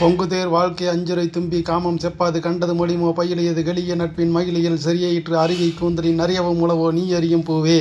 பொங்குதேர் வாழ்க்கை அஞ்சுரை தும்பி காமம் செப்பாது கண்டது மொழிமோ பயிலியது கெளிய நட்பின் மயிலியல் சரியையிற்று அருகை கூந்தலின் அறியவும் உளவோ நீ அறியும் பூவே.